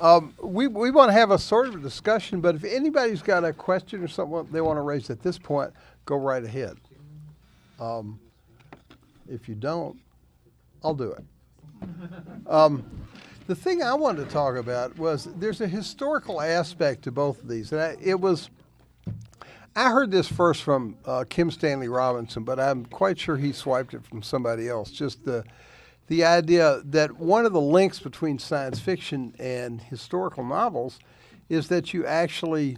Um, we we want to have a sort of a discussion, but if anybody's got a question or something they want to raise at this point, go right ahead. Um, if you don't, I'll do it. Um, the thing I wanted to talk about was there's a historical aspect to both of these, and I, it was. I heard this first from uh, Kim Stanley Robinson, but I'm quite sure he swiped it from somebody else. Just the the idea that one of the links between science fiction and historical novels is that you actually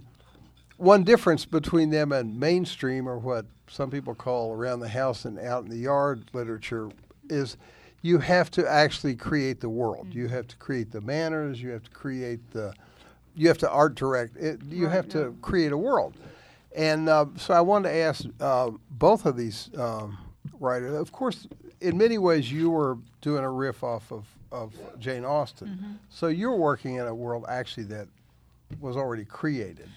one difference between them and mainstream or what some people call around the house and out in the yard literature is you have to actually create the world. You have to create the manners. You have to create the. You have to art direct. It, you Right, have yeah. to create a world, and uh, so I wanted to ask uh, both of these um, writers. Of course, in many ways, you were doing a riff off of, of Jane Austen. Mm-hmm. So you're working in a world actually that was already created.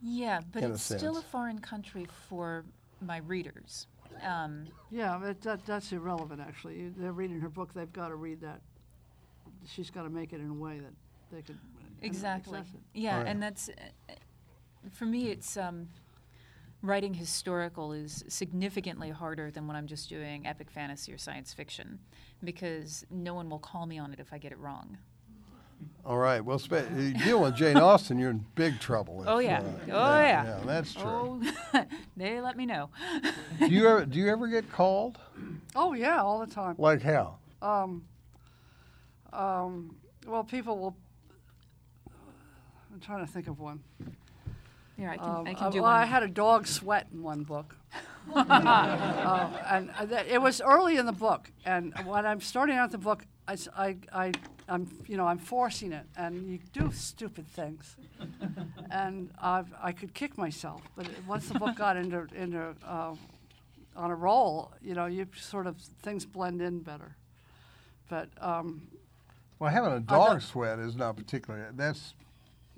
Yeah, but in a it's still a foreign country for my readers. Um, Yeah, but that, that's irrelevant, actually. They're reading her book, they've got to read that. She's got to make it in a way that they could uh, exactly. Yeah, Right. and that's uh, for me. It's um, writing historical is significantly harder than when I'm just doing epic fantasy or science fiction, because no one will call me on it if I get it wrong. All right. Well, spe- you deal with Jane Austen, you're in big trouble. if, Oh, yeah. uh, Oh, yeah. Yeah, that's true. Oh, they let me know. Do you ever do you ever get called? Oh, yeah, all the time. Like how? Um, um, well, people will. I'm trying to think of one. Yeah, I can, Um, I can uh, do well, one. I had a dog sweat in one book. Uh, and uh, that- it was early in the book, and when I'm starting out the book, I, s- I, I, am you know, I'm forcing it, and you do stupid things, and I've, I could kick myself, but it- once the book got into, into uh, on a roll, you know, you sort of things blend in better. But um, Well, having a dog sweat is not particularly. That's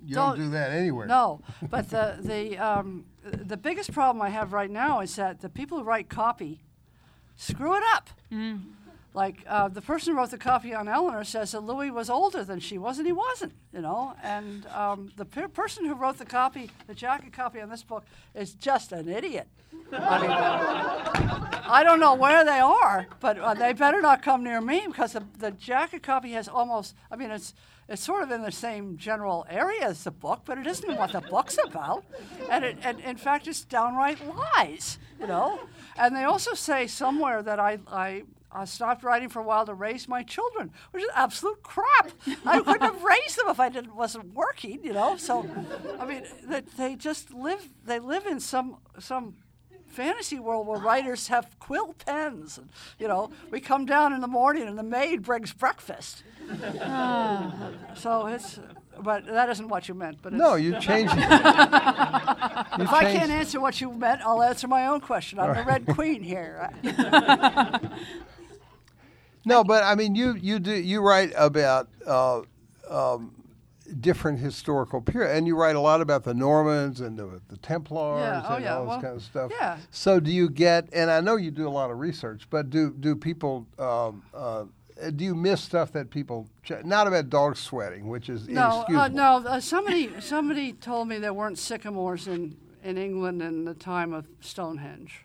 you don't, Don't- do that anywhere. No, but the the um, the biggest problem I have right now is that the people who write copy screw it up. Like uh, the person who wrote the copy on Eleanor says that Louis was older than she was, and he wasn't. You know, and um, the per- person who wrote the copy, the jacket copy on this book, is just an idiot. I mean, I don't know where they are, but uh, they better not come near me because the, the jacket copy has almost. I mean, it's it's sort of in the same general area as the book, but it isn't what the book's about, and it and in fact it's downright lies, you know. And they also say somewhere that I I. I stopped writing for a while to raise my children, which is absolute crap. I couldn't have raised them if I didn't wasn't working, you know. So, I mean, that they just live. They live in some some fantasy world where writers have quill pens. And, you know, we come down in the morning and the maid brings breakfast. So it's, but that isn't what you meant. But it's, No, you change it. You if I can't answer what you meant, I'll answer my own question. I'm the Red Queen here. No, but I mean, you you do you write about uh, um, different historical period, and you write a lot about the Normans and the, the Templars Yeah, oh and yeah, all this well, kind of stuff. yeah. So, do you get? And I know you do a lot of research, but do do people? Um, uh, do you miss stuff that people ch- not about dog sweating, which is No, uh, inexcusable? no. Uh, somebody, somebody told me there weren't sycamores in, in England in the time of Stonehenge,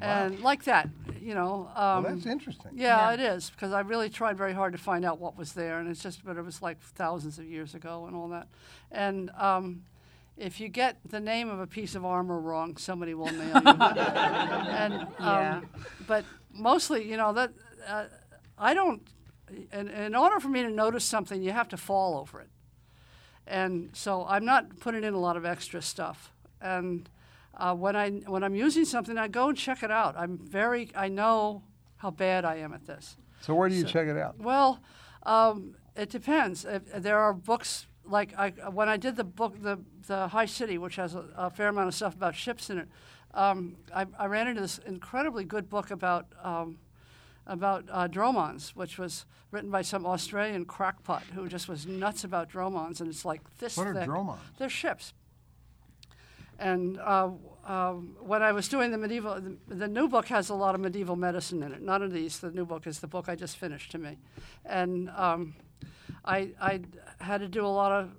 and like that, you know. Um, Well, that's interesting. Yeah, Yeah. it is because I really tried very hard to find out what was there, and it's just, but it was like thousands of years ago and all that. And um, if you get the name of a piece of armor wrong, somebody will nail you. and um, Yeah. but mostly, you know that uh, I don't. In, in order for me to notice something, you have to fall over it, and so I'm not putting in a lot of extra stuff. And uh, when I when I'm using something, I go and check it out. I'm very I know how bad I am at this. So, where do you So- check it out? Well, Um, it depends. If, there are books like I, when I did the book, the the High City, which has a, a fair amount of stuff about ships in it. Um, I, I, ran into this incredibly good book about um, about uh, dromons, which was written by some Australian crackpot who just was nuts about dromons, and it's like this. What are thick. dromons? They're ships. And uh, uh, when I was doing the medieval, the, the, new book has a lot of medieval medicine in it. None of these. The new book is the book I just finished to me, and um, I, I had to do a lot of,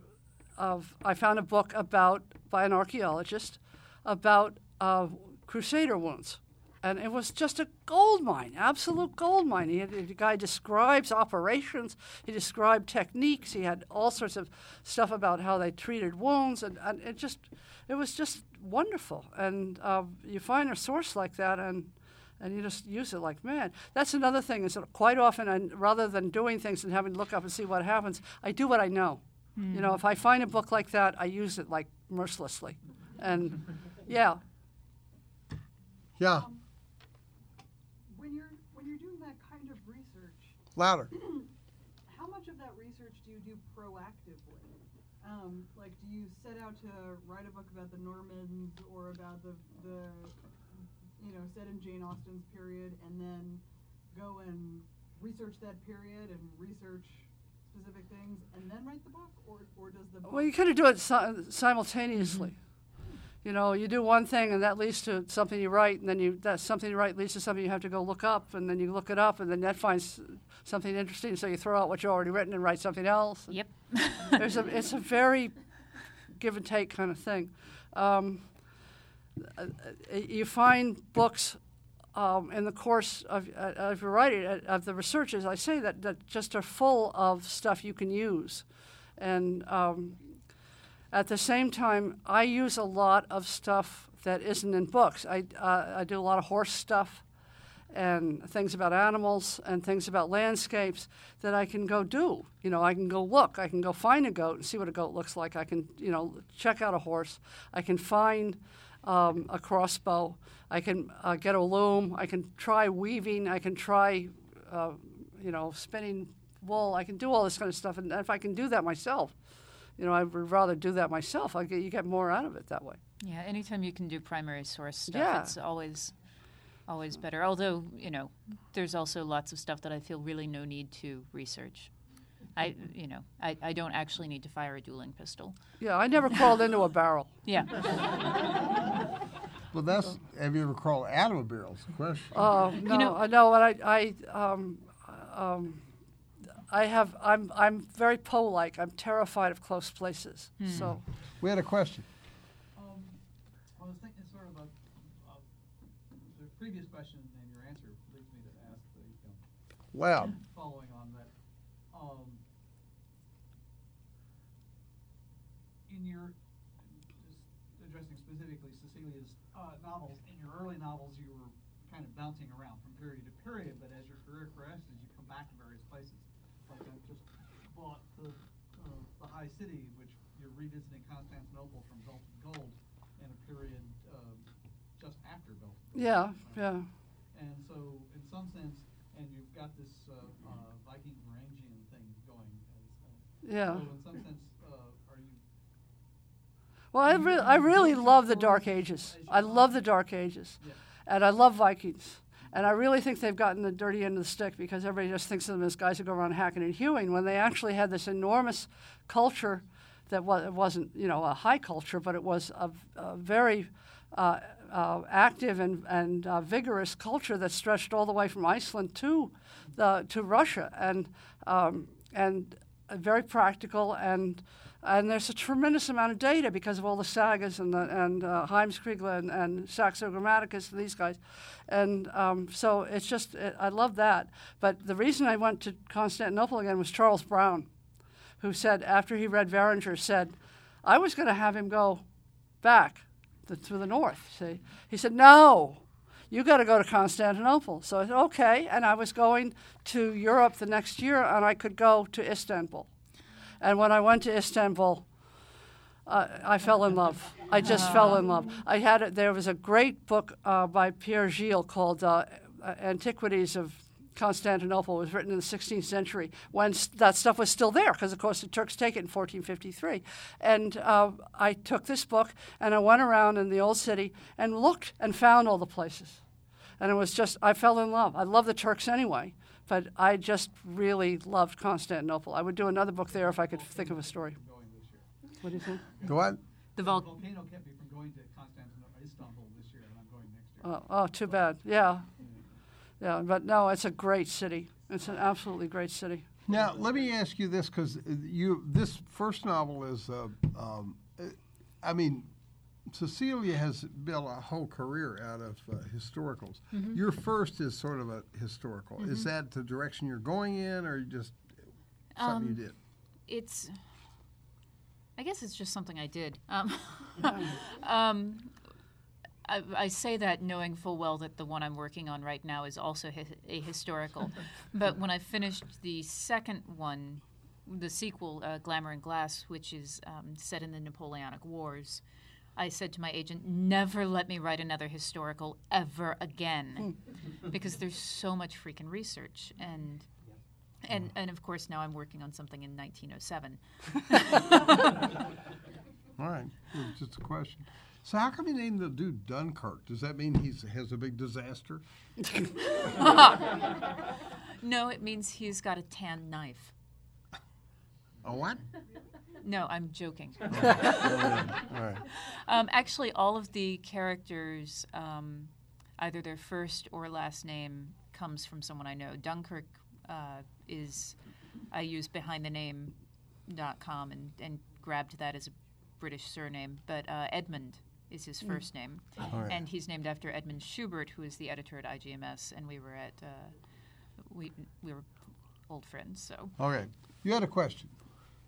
of. I found a book about by an archaeologist about uh, Crusader wounds and it was just a gold mine, absolute gold mine. He had, the guy describes operations, he described techniques, he had all sorts of stuff about how they treated wounds, and, and it just, it was just wonderful. And uh, you find a source like that, and and you just use it like man. That's another thing is that quite often, and rather than doing things and having to look up and see what happens, I do what I know. Mm. You know, if I find a book like that, I use it like mercilessly, and yeah. Yeah. Um, Louder. How much of that research do you do proactively? Um, like, do you set out to write a book about the Normans or about the, the, you know, set in Jane Austen's period, and then go and research that period and research specific things, and then write the book, or, or does the book well, you kind of do it si- simultaneously. You know, you do one thing and that leads to something you write, and then you that something you write leads to something you have to go look up, and then you look it up, and then that finds something interesting, so you throw out what you've already written and write something else. Yep. There's a, it's a very give and take kind of thing. Um, uh, you find books um, in the course of, uh, of your writing, uh, of the research, as I say, that, that just are full of stuff you can use. And um, at the same time, I use a lot of stuff that isn't in books. I, uh, I do a lot of horse stuff and things about animals and things about landscapes that I can go do. You know, I can go look. I can go find a goat and see what a goat looks like. I can, you know, check out a horse. I can find um, a crossbow. I can uh, get a loom. I can try weaving. I can try, uh, you know, spinning wool. I can do all this kind of stuff. And if I can do that myself, you know, I would rather do that myself. I get, you get more out of it that way. Yeah, anytime you can do primary source stuff, yeah. it's always always better. Although, you know, there's also lots of stuff that I feel really no need to research. I, you know, I, I don't actually need to fire a dueling pistol. Yeah, I never crawled into a barrel. Yeah. well, that's. Have you ever crawled out of a barrel? Is the question. Oh no, you know, I know. I, I, um, um, I have. I'm. I'm very Poe-like. I'm terrified of close places. Hmm. So. We had a question. Um, I was thinking sort of about uh, the previous question and your answer leads me to ask the um, wow. following on that. Um, in your just addressing specifically Cecilia's uh, novels, in your early novels, you were kind of bouncing around from period to period, but as your career progresses, you come back to various places. Like I just bought the uh, the High City, which you're revisiting Constantinople from Belted Gold in a period uh, just after Belted yeah, yeah. And so, in some sense, and you've got this uh, uh, Viking Varangian thing going. As, uh, yeah. So, in some sense, uh, are you? Well, I, re- I really love the Dark Ages. I love the Dark Ages. And I love Vikings. And I really think they've gotten the dirty end of the stick because everybody just thinks of them as guys who go around hacking and hewing when they actually had this enormous culture that was, wasn't, you know, a high culture, but it was a, a very uh, uh, active and, and uh, vigorous culture that stretched all the way from Iceland to, the, to Russia, and, um, and very practical. And, and there's a tremendous amount of data because of all the sagas and, the, and uh, Heimskringla and, and Saxo Grammaticus and these guys. And um, so it's just, it, I love that. But the reason I went to Constantinople again was Charles Brown, who said, after he read Varanger, said, I was going to have him go back the, to the north. See, he said, "No, you got to go to Constantinople." So I said, "Okay," and I was going to Europe the next year, and I could go to Istanbul. And when I went to Istanbul, uh, I fell in love. I just fell in love. I had it. There was a great book uh, by Pierre Gilles called uh, Antiquities of Constantinople It was written in the 16th century when s- that stuff was still there, because of course the Turks take it in 1453. And uh, I took this book and I went around in the old city and looked and found all the places. And it was just, I fell in love. I love the Turks anyway, but I just really loved Constantinople. I would do another book there if I could think of a story. Going this year. What do you think? Go on. The The vol- volcano kept me from going to Constantinople, Istanbul this year, and I'm going next year. Oh, oh, too bad. Yeah. Yeah, but no, it's a great city. It's an absolutely great city. Now, let me ask you this, because you this first novel is, uh, um, uh, I mean, Cecilia has built a whole career out of uh, historicals. Your first is sort of a historical. Is that the direction you're going in, or just something you did? it's i guess it's just something i did um, um, I, I say that knowing full well that the one i'm working on right now is also hi- a historical but when i finished the second one the sequel uh, glamour and glass which is um, set in the napoleonic wars I said to my agent, never let me write another historical ever again, hmm. because there's so much freaking research, and and and of course now I'm working on something in 1907. All right, it was just a question. So, how come you named the dude Dunkirk? Does that mean he has a big disaster? No, it means he's got a tan knife. A what? No, I'm joking. All right. Um, actually, all of the characters, um, either their first or last name, comes from someone I know. Dunkirk uh, is, I used behindthename.com and, and grabbed that as a British surname, but uh, Edmund is his first name. All right. And he's named after Edmund Schubert, who is the editor at IGMS, and we were at, uh, we, we were old friends, so. Okay. You had a question.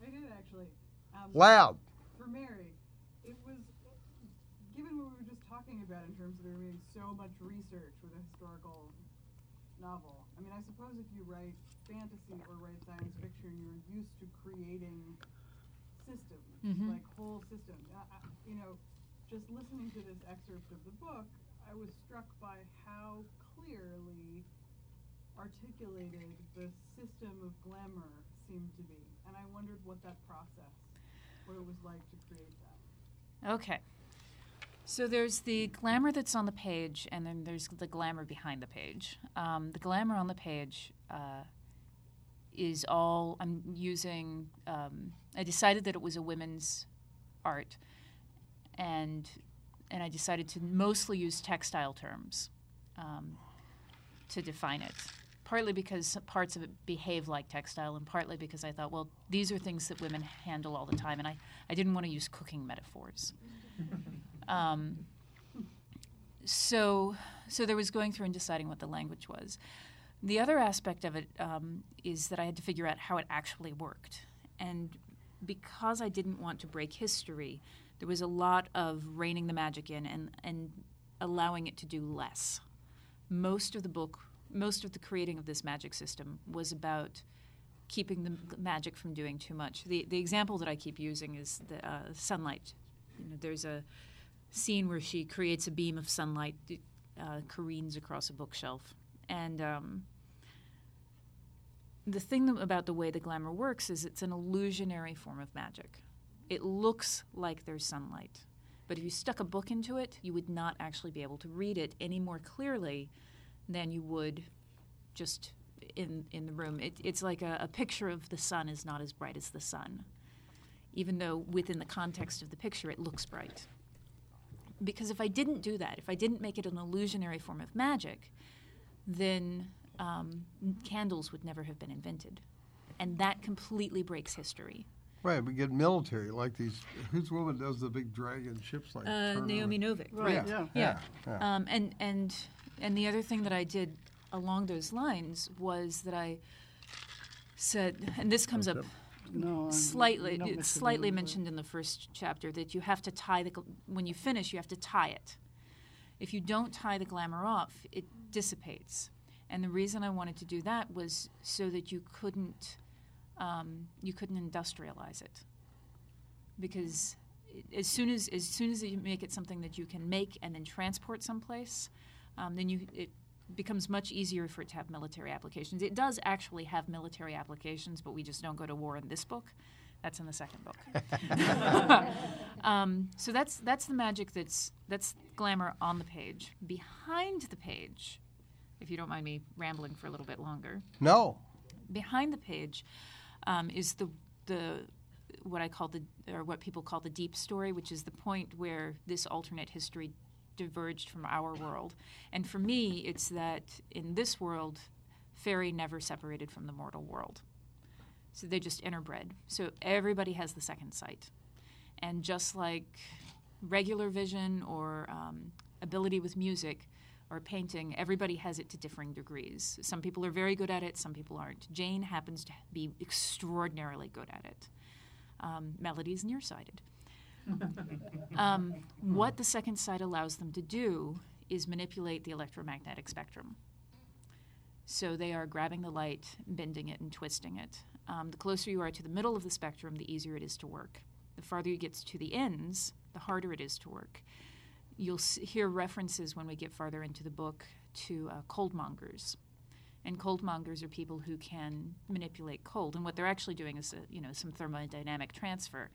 I did actually. Um, Loud. For Mary, it was given what we were just talking about in terms of there being so much research with a historical novel. I mean, I suppose if you write fantasy or write science fiction, you're used to creating systems, Mhm. like whole systems. I, I, you know, just listening to this excerpt of the book, I was struck by how clearly articulated the system of glamour seemed to be, and I wondered what that process, what it was like to create that. Okay. So there's the glamour that's on the page, and then there's the glamour behind the page. Um, the glamour on the page uh, is all I'm using. Um, I decided that it was a women's art, and and I decided to mostly use textile terms um, to define it. Partly because parts of it behave like textile, and partly because I thought, well, these are things that women handle all the time, and I, I didn't want to use cooking metaphors. Um, so, so there was going through and deciding what the language was. The other aspect of it um, is that I had to figure out how it actually worked, and because I didn't want to break history, there was a lot of reining the magic in and and allowing it to do less. Most of the book, most of the creating of this magic system was about keeping the magic from doing too much. The the example that I keep using is the uh, sunlight. You know, there's a scene where she creates a beam of sunlight, uh, careens across a bookshelf, and um, the thing about the way the glamour works is it's an illusionary form of magic. It looks like there's sunlight, but if you stuck a book into it, you would not actually be able to read it any more clearly than you would just in in the room. It, it's like a, a picture of the sun is not as bright as the sun, even though within the context of the picture it looks bright. Because if I didn't do that, if I didn't make it an illusionary form of magic, then um, candles would never have been invented, and that completely breaks history. Right, we get military like these. Whose woman does the big dragon ships like? Uh, Naomi? Novik, Right, right? yeah. Yeah. yeah. Um, and and and the other thing that I did along those lines was that I said, and this comes up No, slightly, it's slightly but- mentioned in the first chapter that you have to tie the when you finish, you have to tie it. If you don't tie the glamour off, it dissipates. And the reason I wanted to do that was so that you couldn't um, you couldn't industrialize it because as soon as as soon as you make it something that you can make and then transport someplace, um, then you it becomes much easier for it to have military applications. It does actually have military applications, but we just don't go to war in this book. That's in the second book. um, so that's that's the magic that's that's glamour on the page. Behind the page, if you don't mind me rambling for a little bit longer, No. behind the page um, is the the what I call the or what people call the deep story, which is the point where this alternate history diverged from our world. And for me, it's that in this world, fairy never separated from the mortal world. So they're just interbred. So everybody has the second sight. And just like regular vision or um, ability with music or painting, everybody has it to differing degrees. Some people are very good at it, some people aren't. Jane happens to be extraordinarily good at it. Um, Melody is nearsighted. um, what the second sight allows them to do is manipulate the electromagnetic spectrum. So they are grabbing the light, bending it, and twisting it. Um, the closer you are to the middle of the spectrum, the easier it is to work. The farther you get to the ends, the harder it is to work. You'll s- hear references when we get farther into the book to uh, coldmongers. And coldmongers are people who can manipulate cold. And what they're actually doing is, a, you know, some thermodynamic transfer.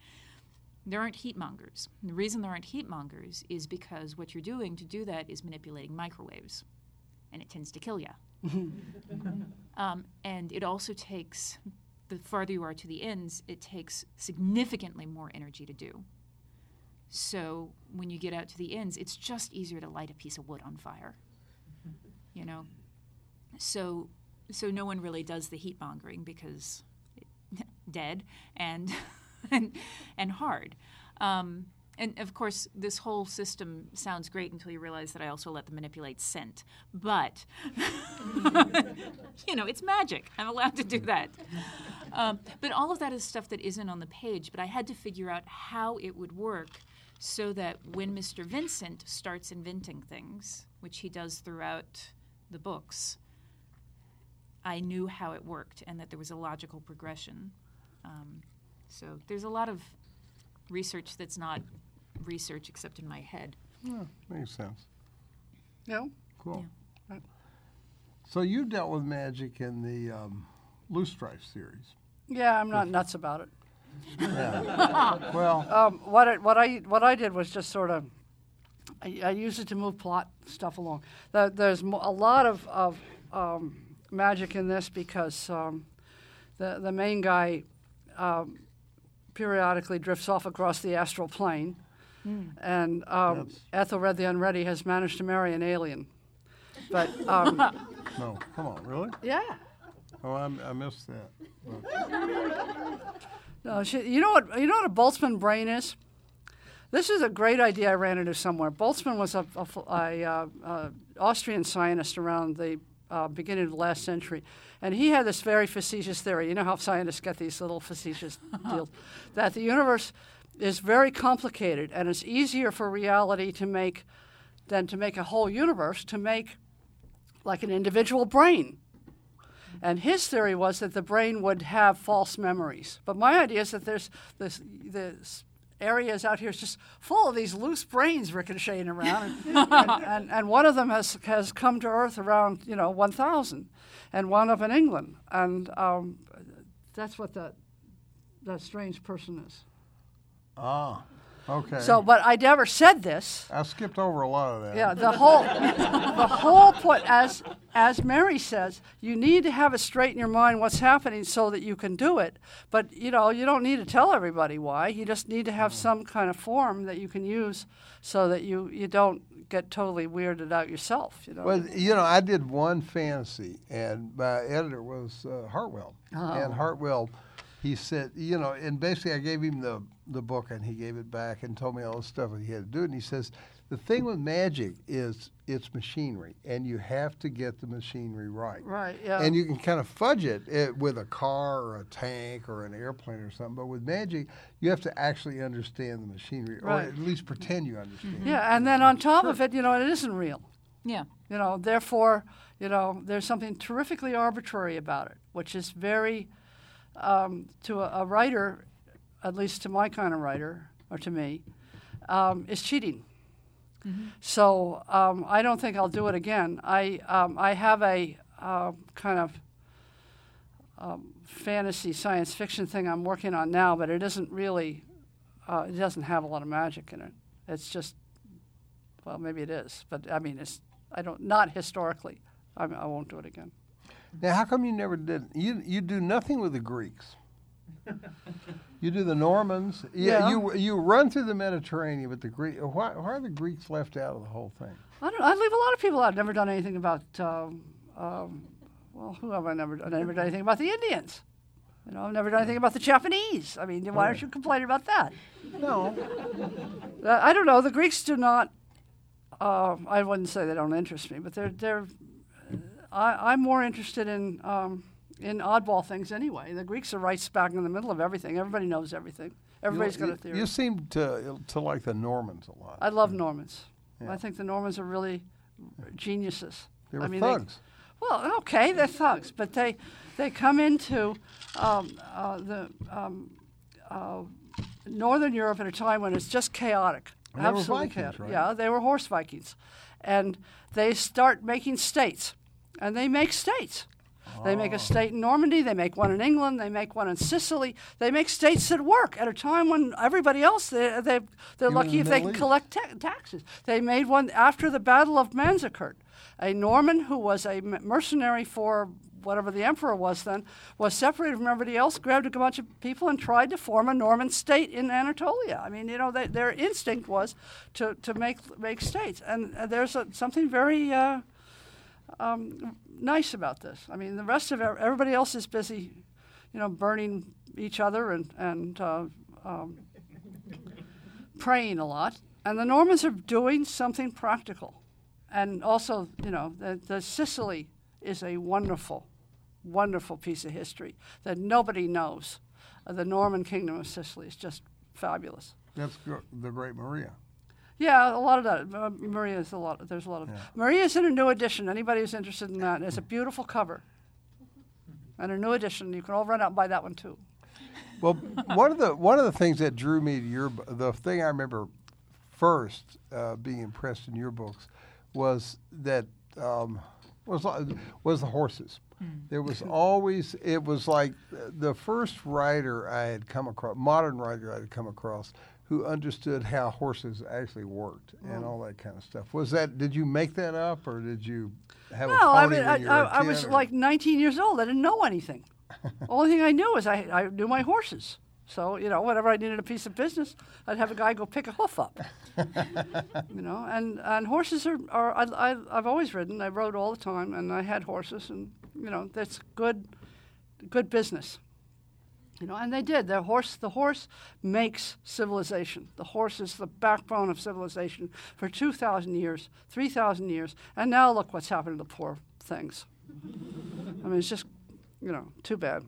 There aren't heat mongers. The reason there aren't heat mongers is because what you're doing to do that is manipulating microwaves, and it tends to kill you. um, and it also takes, the farther you are to the ends, it takes significantly more energy to do. So when you get out to the ends, it's just easier to light a piece of wood on fire. You know, so so no one really does the heat mongering because it, dead and and and hard. Um, and of course, this whole system sounds great until you realize that I also let them manipulate scent. But you know, it's magic. I'm allowed to do that. Um, but all of that is stuff that isn't on the page. But I had to figure out how it would work so that when Mr. Vincent starts inventing things, which he does throughout the books, I knew how it worked and that there was a logical progression. Um, so there's a lot of research that's not research except in my head. Yeah, makes sense. No? Cool. Yeah. Right. So you dealt with magic in the um, Loosestrife series. Yeah, I'm not nuts about it. Yeah. well, Um, what, I, what, I, what I did was just sort of, I, I used it to move plot stuff along. The, there's mo- a lot of, of um, magic in this because um, the, the main guy um, periodically drifts off across the astral plane. And um, That's- Ethelred the Unready has managed to marry an alien. But um, no, come on, really? yeah, Oh, I, I missed that. No, she, you know what? You know what a Boltzmann brain is. This is a great idea I ran into somewhere. Boltzmann was a, a, a, uh, uh, Austrian scientist around the uh, beginning of the last century, and he had this very facetious theory. You know how scientists get these little facetious deals that the universe is very complicated, and it's easier for reality to make than to make a whole universe to make like an individual brain. And his theory was that the brain would have false memories. But my idea is that there's this, this areas out here is just full of these loose brains ricocheting around, and, and, and, and one of them has has come to Earth around you know 1,000, and one up in England, and um, that's what that that strange person is. Ah, okay. So, but I never said this. I skipped over a lot of that. Yeah, the whole the whole point as as Mary says, you need to have it straight in your mind what's happening so that you can do it. But you know, you don't need to tell everybody why. You just need to have some kind of form that you can use so that you you don't get totally weirded out yourself. You know. Well, you know, I did one fantasy, and my editor was uh, Hartwell. And Hartwell, he said, you know, and basically I gave him the, the book, and he gave it back and told me all the stuff that he had to do. And he says, the thing with magic is it's machinery, and you have to get the machinery right. Right, yeah. And you can kind of fudge it, eh, with a car or a tank or an airplane or something. But with magic, you have to actually understand the machinery, Right. or at least pretend you understand. yeah, and then on top of it, you know, it isn't real. Yeah. You know, therefore, you know, there's something terrifically arbitrary about it, which is very, um, to a, a writer, at least to my kind of writer, or to me, um, is cheating. So um, I don't think I'll do it again. I um, I have a uh, kind of um, fantasy science fiction thing I'm working on now, but it isn't really. Uh, it doesn't have a lot of magic in it. It's just, well, maybe it is, but I mean, it's I don't not historically. I, I won't do it again. Now, how come you never did? You you do nothing with the Greeks. you do the Normans. Yeah, Yeah. You you run through the Mediterranean, but the Greek. Why, why are the Greeks left out of the whole thing? I don't. I leave a lot of people out. I've never done anything about. Um, um, well, who have I never done? I've never done anything about the Indians. You know, I've never done anything about the Japanese. I mean, why aren't you complaining about that? No. Uh, I don't know. The Greeks do not. Uh, I wouldn't say they don't interest me, but they're they're. I, I'm more interested in um, in oddball things anyway. The Greeks are right smack in the middle of everything. Everybody knows everything. Everybody's you, got a theory. You seem to to like the Normans a lot. I love Normans. Yeah. I think the Normans are really geniuses. they were I mean, thugs. Well, okay, they're thugs, but they they come into um, uh, the um, uh, northern Europe at a time when it's just chaotic, And they absolutely Vikings, chaotic. right? Yeah, they were horse Vikings, and they start making states, and they make states. They make Oh. a state in Normandy. They make one in England. They make one in Sicily. They make states that work at a time when everybody else they, they they're Even lucky in if the they can East. collect ta- taxes. They made one after the Battle of Manzikert. A Norman who was a mercenary for whatever the emperor was then was separated from everybody else, grabbed a bunch of people, and tried to form a Norman state in Anatolia. I mean, you know, they, their instinct was to, to make make states, and uh, there's a, something very. Uh, um, nice about this. I mean, the rest of ev- everybody else is busy, you know, burning each other and and uh, um, praying a lot. And the Normans are doing something practical, and also, you know, the, the Sicily is a wonderful, wonderful piece of history that nobody knows. Uh, the Norman Kingdom of Sicily is just fabulous. That's gr- the Great Maria. Yeah, a lot of that. Uh, Maria is a lot. There's a lot of. Yeah. Maria's in a new edition. Anybody who's interested in that, it's a beautiful cover. And a new edition. You can all run out and buy that one too. Well, one of the one of the things that drew me to your the thing I remember first uh, being impressed in your books was that um, was was the horses. Mm. There was always it was like the first writer I had come across, modern writer I had come across, who understood how horses actually worked and oh. all that kind of stuff. Was that did you make that up or did you have a No, I, pony mean, when I, you were I, a I was kid, or- like 19 years old. I didn't know anything. Only thing I knew was I, I knew my horses. So you know, whenever I needed a piece of business, I'd have a guy go pick a hoof up. you know, and, and horses are, are I, I, I've always ridden. I rode all the time, and I had horses, and you know, that's good, good business. You know, and they did. The horse, the horse makes civilization. The horse is the backbone of civilization for two thousand years, three thousand years, and now look what's happened to the poor things. I mean, it's just, you know, too bad.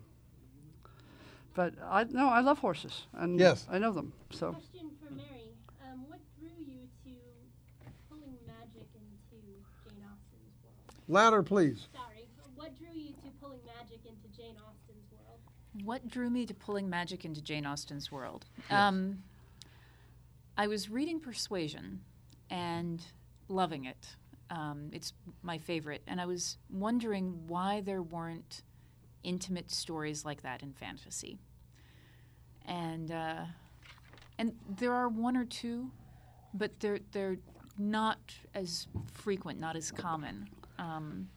But I no, I love horses, and Yes. I know them. So Question for Mary. Um, what drew you to pulling magic into Jane Austen's world? louder, please. Sorry. What drew you to pulling magic into Jane Austen's world? What drew me to pulling magic into Jane Austen's world? Um, I was reading Persuasion and loving it. Um, it's my favorite. And I was wondering why there weren't intimate stories like that in fantasy. And, uh, and there are one or two, but they're, they're not as frequent, not as common. Um,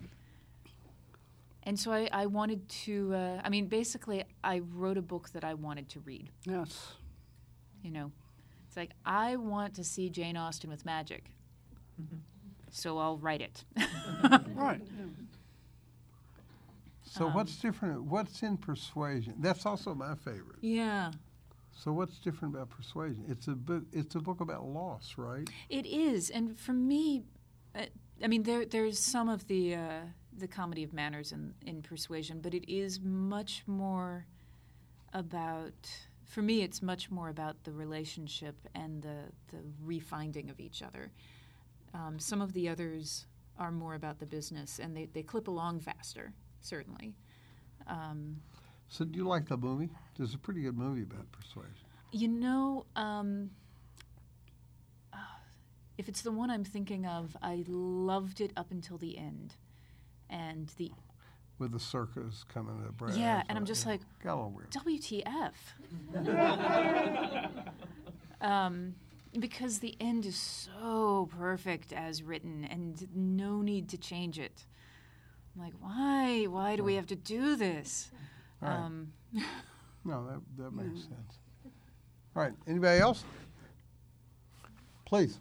and so I, I wanted to, uh, I mean, basically, I wrote a book that I wanted to read. yes, You know, it's like, I want to see Jane Austen with magic. So I'll write it. right. So Um, what's different? What's in Persuasion? That's also my favorite. yeah. So what's different about Persuasion? It's a book. It's a book about loss, right? It is, and for me, uh, I mean, there there's some of the uh, the comedy of manners in in Persuasion, but it is much more about. For me, it's much more about the relationship and the the refinding of each other. Um, some of the others are more about the business, and they, they clip along faster, certainly. Um, So do you like the movie? There's a pretty good movie about Persuasion. You know, um, uh, if it's the one I'm thinking of, I loved it up until the end, and the With the circus coming to Brad. yeah, and I'm just like, got a little weird. WTF? um, because the end is so perfect as written, and no need to change it. I'm like, why? Why do we have to do this? Right. Um, No, that, that makes sense. All right, anybody else? Please,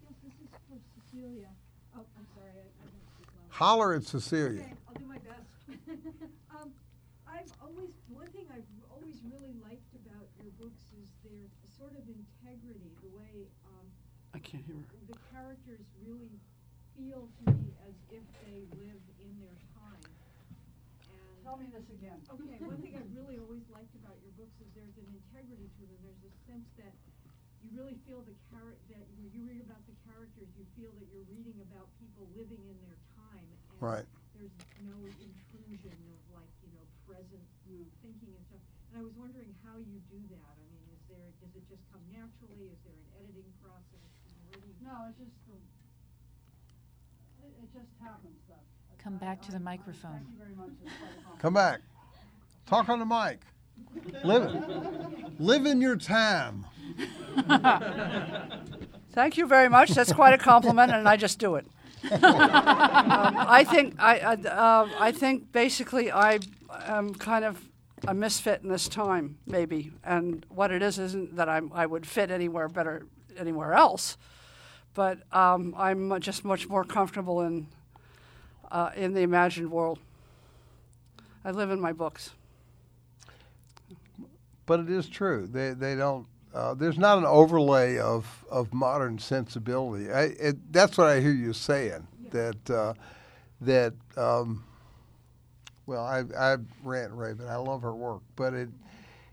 Yes, this is for Cecilia. Oh, I'm sorry, I, I didn't speak loud. holler at Cecilia. Okay, I'll do my best. um, I've always, one thing I've always really liked about your books is their sort of integrity, the way, um, I can't hear her. the characters really feel to me as if they live in their time. And Tell me this again. Okay, one thing I've really always liked about your books is there's an integrity to them. There's a sense that you really feel the char- that when you read about the characters, you feel that you're reading about people living in their time. And Right. There's no intrusion of like you know present thinking and stuff. And I was wondering how you do that. I mean, is there does it just come naturally? Is there an editing process? You know, where do you- No, it's just, um, it, it just happens though. Come back to the I- I- microphone. Thank you very much. It's quite a compliment. Come back. Talk on the mic. Live, live in your time. Thank you very much. That's quite a compliment, and I just do it. um, I think I, I, uh, I think basically I am kind of a misfit in this time, maybe. And what it is isn't that I'm, I would fit anywhere better anywhere else, but um, I'm just much more comfortable in uh, in the imagined world. I live in my books. But it is true. They they don't. Uh, there's not an overlay of, of modern sensibility. I, it, that's what I hear you saying. That uh, that um, well, I I rant and rave, and I love her work, but it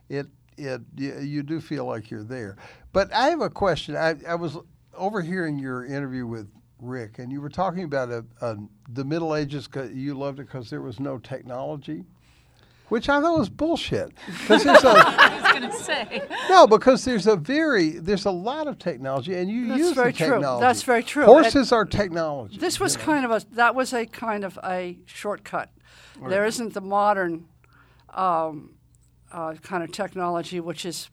it it you, you do feel like you're there. But I have a question. I, I was overhearing your interview with Rick, and you were talking about a, a, the Middle Ages. you loved it because there was no technology, which I thought was bullshit. Because there's a I was gonna say. no, because there's a very there's a lot of technology, and you That's use very the true. technology. That's very true. Horses are technology. This was you know. kind of a that was a kind of a shortcut. There isn't the modern um, uh, kind of technology which is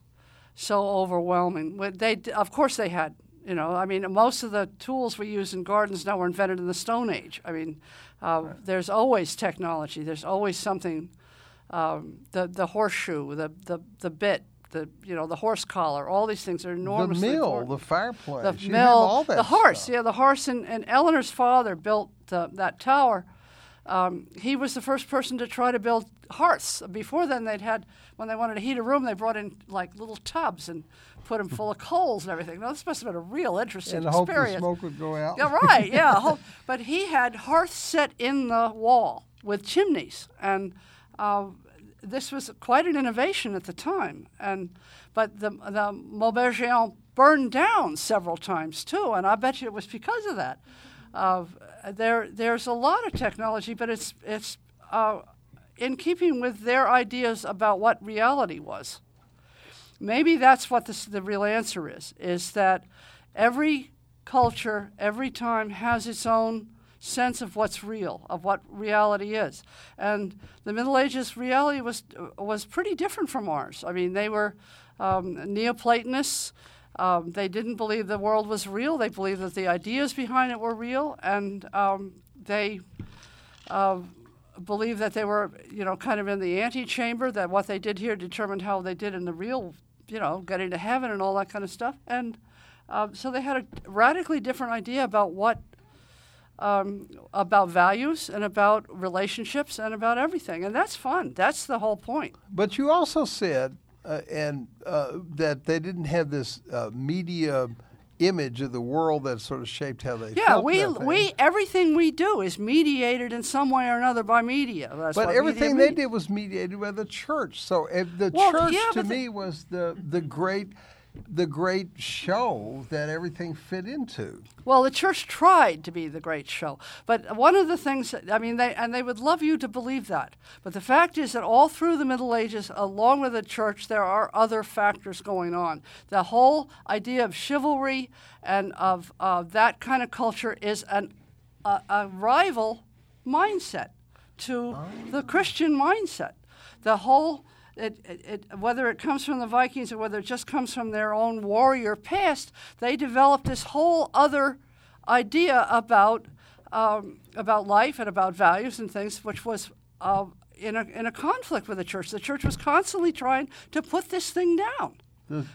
so overwhelming. They of course they had you know I mean most of the tools we use in gardens now were invented in the Stone Age. I mean uh, there's always technology. There's always something. Um, the the horseshoe, the the the bit. The you know the horse collar, all these things are enormous. the mill, important the fireplace, the you mill, all that the horse. stuff. Yeah, the horse. And, and Eleanor's father built the, that tower. Um, he was the first person to try to build hearths. Before then, they'd had when they wanted to heat a room, they brought in like little tubs and put them full of coals and everything. Now this must have been a real interesting and hope the experience. smoke would go out. Yeah, right. Yeah, whole- but he had hearths set in the wall with chimneys, and uh, this was quite an innovation at the time. And but the the Maubert Géant burned down several times too, and I bet you it was because of that. Uh, there there's a lot of technology, but it's it's uh, in keeping with their ideas about what reality was. Maybe that's what this, the real answer is is that every culture every time has its own sense of what's real of what reality is. And the middle ages reality was was pretty different from ours. I mean they were um, neoplatonists um, they didn't believe the world was real they believed that the ideas behind it were real and um, they uh, believed that they were, you know, kind of in the antechamber, that what they did here determined how they did in the real, you know, getting to heaven and all that kind of stuff. And uh, so they had a radically different idea about what, um, about values and about relationships and about everything. And that's fun. That's the whole point. But you also said, and uh, that they didn't have this uh, media image of the world that sort of shaped how they Yeah, felt we, we everything we do is mediated in some way or another by media. That's But everything media they did was mediated by the church. So uh, the Well, church yeah, to but the- me was the the great. The great show that everything fit into. Well, the church tried to be the great show, but one of the things I mean, they and they would love you to believe that. But the fact is that all through the Middle Ages, along with the church, there are other factors going on. The whole idea of chivalry and of uh, that kind of culture is an, a, a rival mindset to the Christian mindset. The whole it, it, it, whether it comes from the Vikings or whether it just comes from their own warrior past, they developed this whole other idea about um, about life and about values and things, which was uh, in a in a conflict with the church. The church was constantly trying to put this thing down,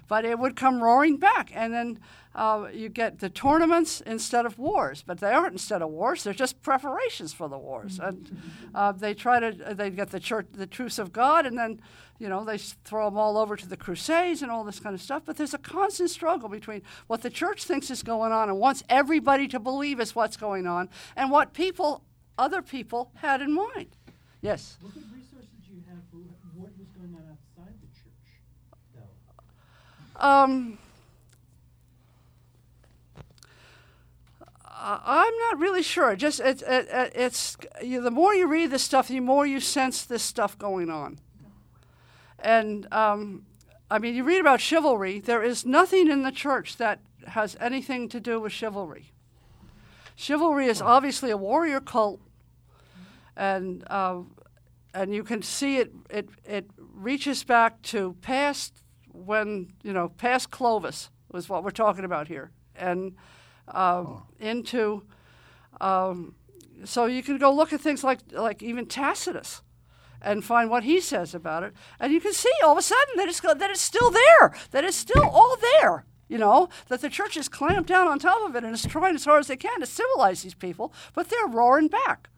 but it would come roaring back, and then. Uh, you get the tournaments instead of wars, but they aren't instead of wars. They're just preparations for the wars, and uh, they try to they get the church the truths of God, and then you know, they throw them all over to the Crusades and all this kind of stuff. But there's a constant struggle between what the church thinks is going on and wants everybody to believe is what's going on, and what people, other people, had in mind. Yes. What resources do you have for what was going on outside the church, though? Um, I'm not really sure. Just it, it, it, it's you, the more you read this stuff, the more you sense this stuff going on. And um, I mean, you read about chivalry. There is nothing in the church that has anything to do with chivalry. Chivalry is obviously a warrior cult, and uh, and you can see it. It it reaches back to past when you know past Clovis was what we're talking about here, and um, into. Um, so you can go look at things like like even Tacitus and find what he says about it. And you can see all of a sudden that it's, that it's still there, that it's still all there. You know, that the church is clamped down on top of it and is trying as hard as they can to civilize these people, but they're roaring back.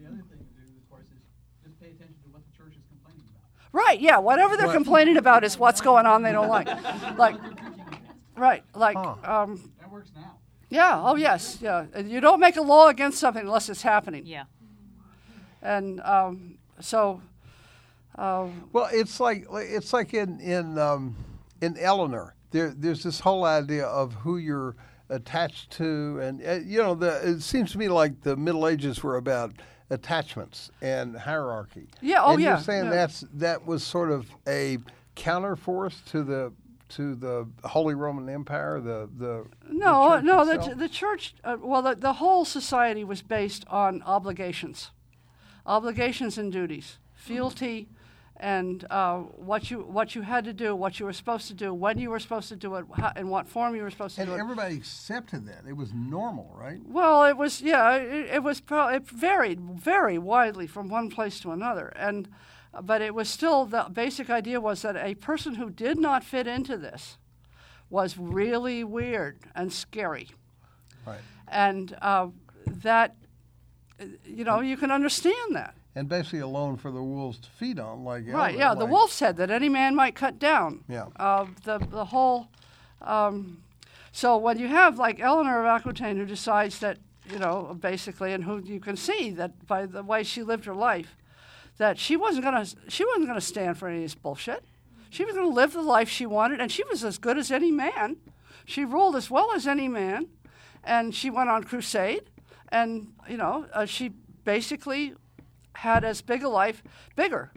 The other thing to do, of course, is just pay attention to what the church is complaining about. Right, yeah, whatever they're complaining about is what's going on they don't like. Like, right, like, um, That works now. yeah, oh yes, yeah. You don't make a law against something unless it's happening. Yeah. And um, so, um, Well, it's like it's like in in um, in Eleanor. There, there's this whole idea of who you're attached to, and uh, you know, the, it seems to me like the Middle Ages were about attachments and hierarchy. Yeah, oh, and yeah, You're saying yeah. that's that was sort of a counterforce to the to the Holy Roman Empire. The the No, the no. The, the church, uh, well, the, the whole society was based on obligations, obligations and duties, fealty, and uh, what you what you had to do, what you were supposed to do, when you were supposed to do it, how, in what form you were supposed to and do it. And everybody accepted that. It was normal, right? Well, it was yeah. It, it was pro- it varied very widely from one place to another, and but it was still the basic idea was that a person who did not fit into this was really weird and scary, Right. and uh, that you know you can understand that. And basically alone for the wolves to feed on, like Right, yeah. The like- wolf said that any man might cut down. Yeah. Uh, the the whole. Um, so when you have like Eleanor of Aquitaine who decides that you know basically, and who you can see that by the way she lived her life, that she wasn't gonna she wasn't gonna stand for any of this bullshit. She was gonna live the life she wanted, and she was as good as any man. She ruled as well as any man, and she went on crusade, and you know uh, she basically had as big a life, bigger,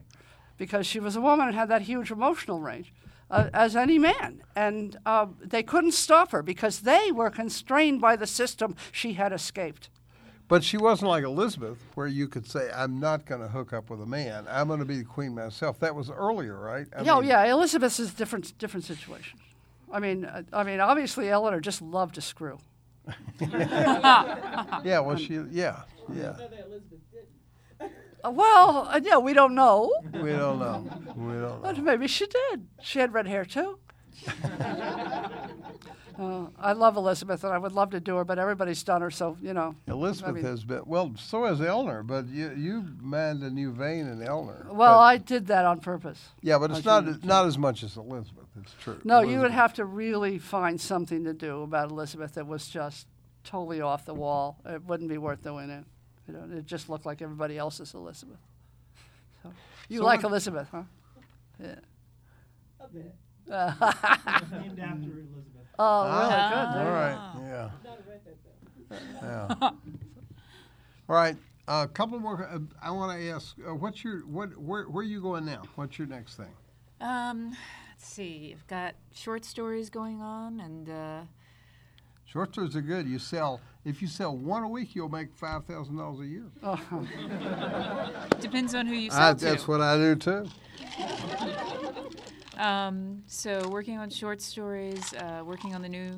because she was a woman and had that huge emotional range uh, as any man. And uh, they couldn't stop her because they were constrained by the system she had escaped. But she wasn't like Elizabeth, where you could say, "I'm not going to hook up with a man. I'm going to be the queen myself." That was earlier, right? I oh mean, yeah, Elizabeth is different different situation. I mean, uh, I mean, obviously Eleanor just loved to screw. Yeah. Well, she. Yeah. Yeah. Uh, well, uh, yeah, we don't know, We don't know. We don't know. but maybe she did. She had red hair too. uh, I love Elizabeth, and I would love to do her, but everybody's done her, so you know. Elizabeth I mean- has been well. So has Eleanor, but you you manned a new vein in Eleanor. Well, But- I did that on purpose. Yeah, but it's not shouldn't- not as much as Elizabeth. It's true. No, you would have to really find something to do about Elizabeth that was just totally off the wall. It wouldn't be worth doing it. You know, it just looked like everybody else's Elizabeth. So, you So like what- Elizabeth, huh? Yeah. A bit. Named after Elizabeth. Oh, really? Ah, Good. There All you right, go. yeah, Not a redhead though. yeah. All right, a couple more. uh, I want to ask, uh, what's your what? Where where are you going now? What's your next thing? Um, let's see. I've got short stories going on, and uh, Short stories are good. You sell if you sell one a week, you'll make five thousand dollars a year. Oh, depends on who you sell I, to. that's what I do too. Um, so working on short stories, uh, working on the new,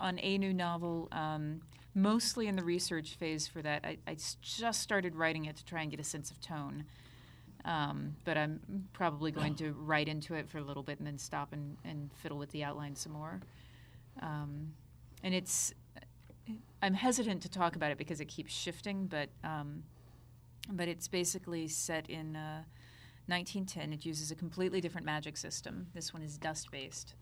on a new novel, um, mostly in the research phase for that. I just started writing it to try and get a sense of tone. Um, but I'm probably going to write into it for a little bit and then stop and, and fiddle with the outline some more. Um, and it's, I'm hesitant to talk about it because it keeps shifting, but, um, but it's basically set in, uh, 1910. It uses a completely different magic system. This one is dust based.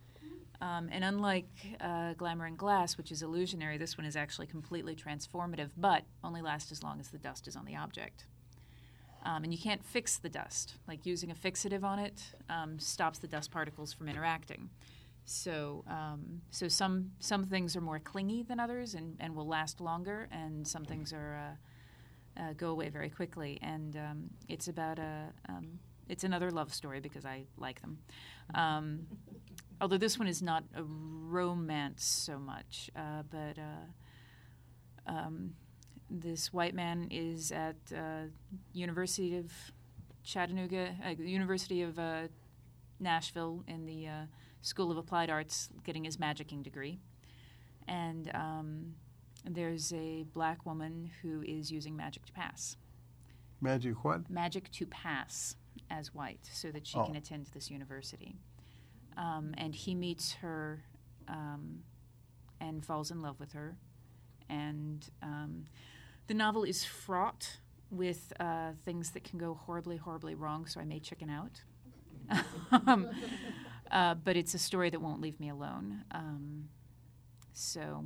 Um, and unlike uh, Glamour in Glass, which is illusionary, this one is actually completely transformative, but only lasts as long as the dust is on the object. Um, and you can't fix the dust. Like using a fixative on it um, stops the dust particles from interacting. So, um, so some some things are more clingy than others and, and will last longer, and some things are uh, uh, go away very quickly. And um, it's about a um, it's another love story because I like them. Um, although this one is not a romance so much, uh, but uh, um, this white man is at uh, University of Chattanooga, uh, University of uh, Nashville in the uh, School of Applied Arts, getting his magicking degree, and um, there's a black woman who is using magic to pass. Magic what? Magic to pass as white so that she Oh. can attend this university. Um, and he meets her um, and falls in love with her. And um, the novel is fraught with uh, things that can go horribly, horribly wrong, so I may chicken out. um, uh, but it's a story that won't leave me alone. Um, so,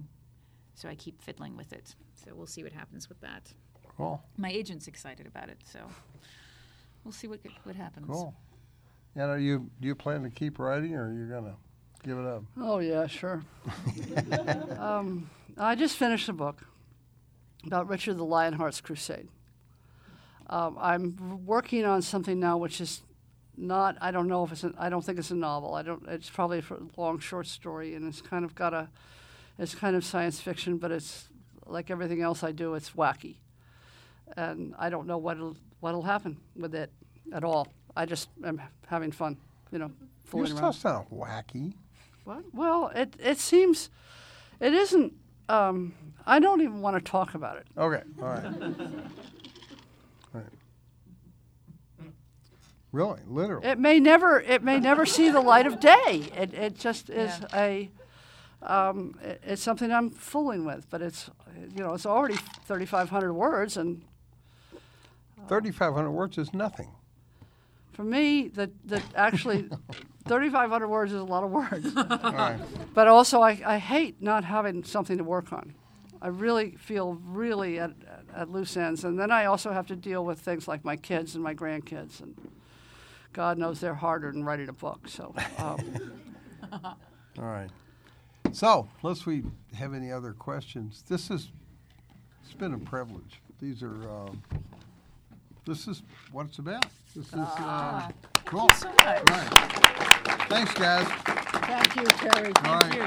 so I keep fiddling with it. So we'll see what happens with that. Cool, My agent's excited about it, so we'll see what what happens. cool. And are you do you plan to keep writing, or are you gonna give it up? Oh yeah, sure. um, I just finished a book about Richard the Lionheart's Crusade. Um, I'm working on something now, which is not. I don't know if it's. I don't think it's a novel. I don't. It's probably a long short story, and it's kind of got a. It's kind of science fiction, but it's like everything else I do. It's wacky, and I don't know what'll what'll happen with it at all. I just am having fun, you know, Your fooling around. stuff's not wacky. What? Well, it it seems, it isn't. Um, I don't even want to talk about it. Okay, all right. All right. Really, literally. It may never. It may never see the light of day. It it just is a. Um, it, it's something I'm fooling with, but it's you know it's already 3,500 words, and 3,500 words is nothing. for me, that that actually 3,500 words is a lot of words. Right. But also, I, I hate not having something to work on. I really feel really at, at loose ends. And then I also have to deal with things like my kids and my grandkids. And God knows they're harder than writing a book. So, um, All right. So, unless we have any other questions, this is, it's been a privilege. These are, um, this is what it's about. This is, uh, cool. so much. All right. Thanks, guys. thank you, Terry. Thank right. you.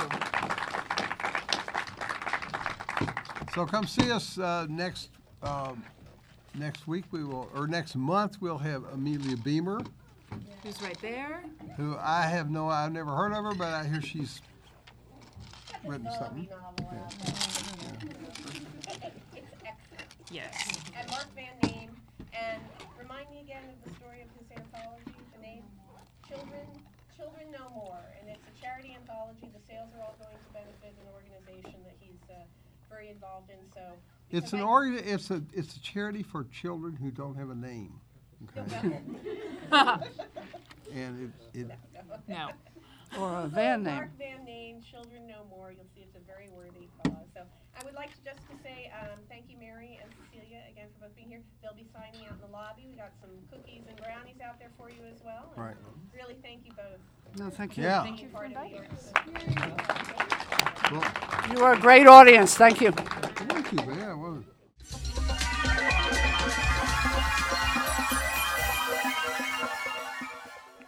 So come see us uh, next um, next week. We will, or next month, we'll have Amelia Beamer, Who's right there? who I have no, I've never heard of her, but I hear she's written something. Yes. and Mark Van Name. And remind me again of the story of his anthology, the name Children Children No More. And it's a charity anthology. The sales are all going to benefit an organization that he's uh, very involved in. So It's an I- org. It's a it's a charity for children who don't have a name. Okay. and it, it No. Or a van name. Mark Van Name, Children No More. You'll see it's a very worthy cause. So I would like to just to say, um, thank you, Mary and Cecilia, again for both being here. They'll be signing out in the lobby. We got some cookies and brownies out there for you as well. and Right. Really, thank you both. No, thank you. Yeah. Thank you for inviting us. You are a great audience. Thank you. thank you, yeah, well.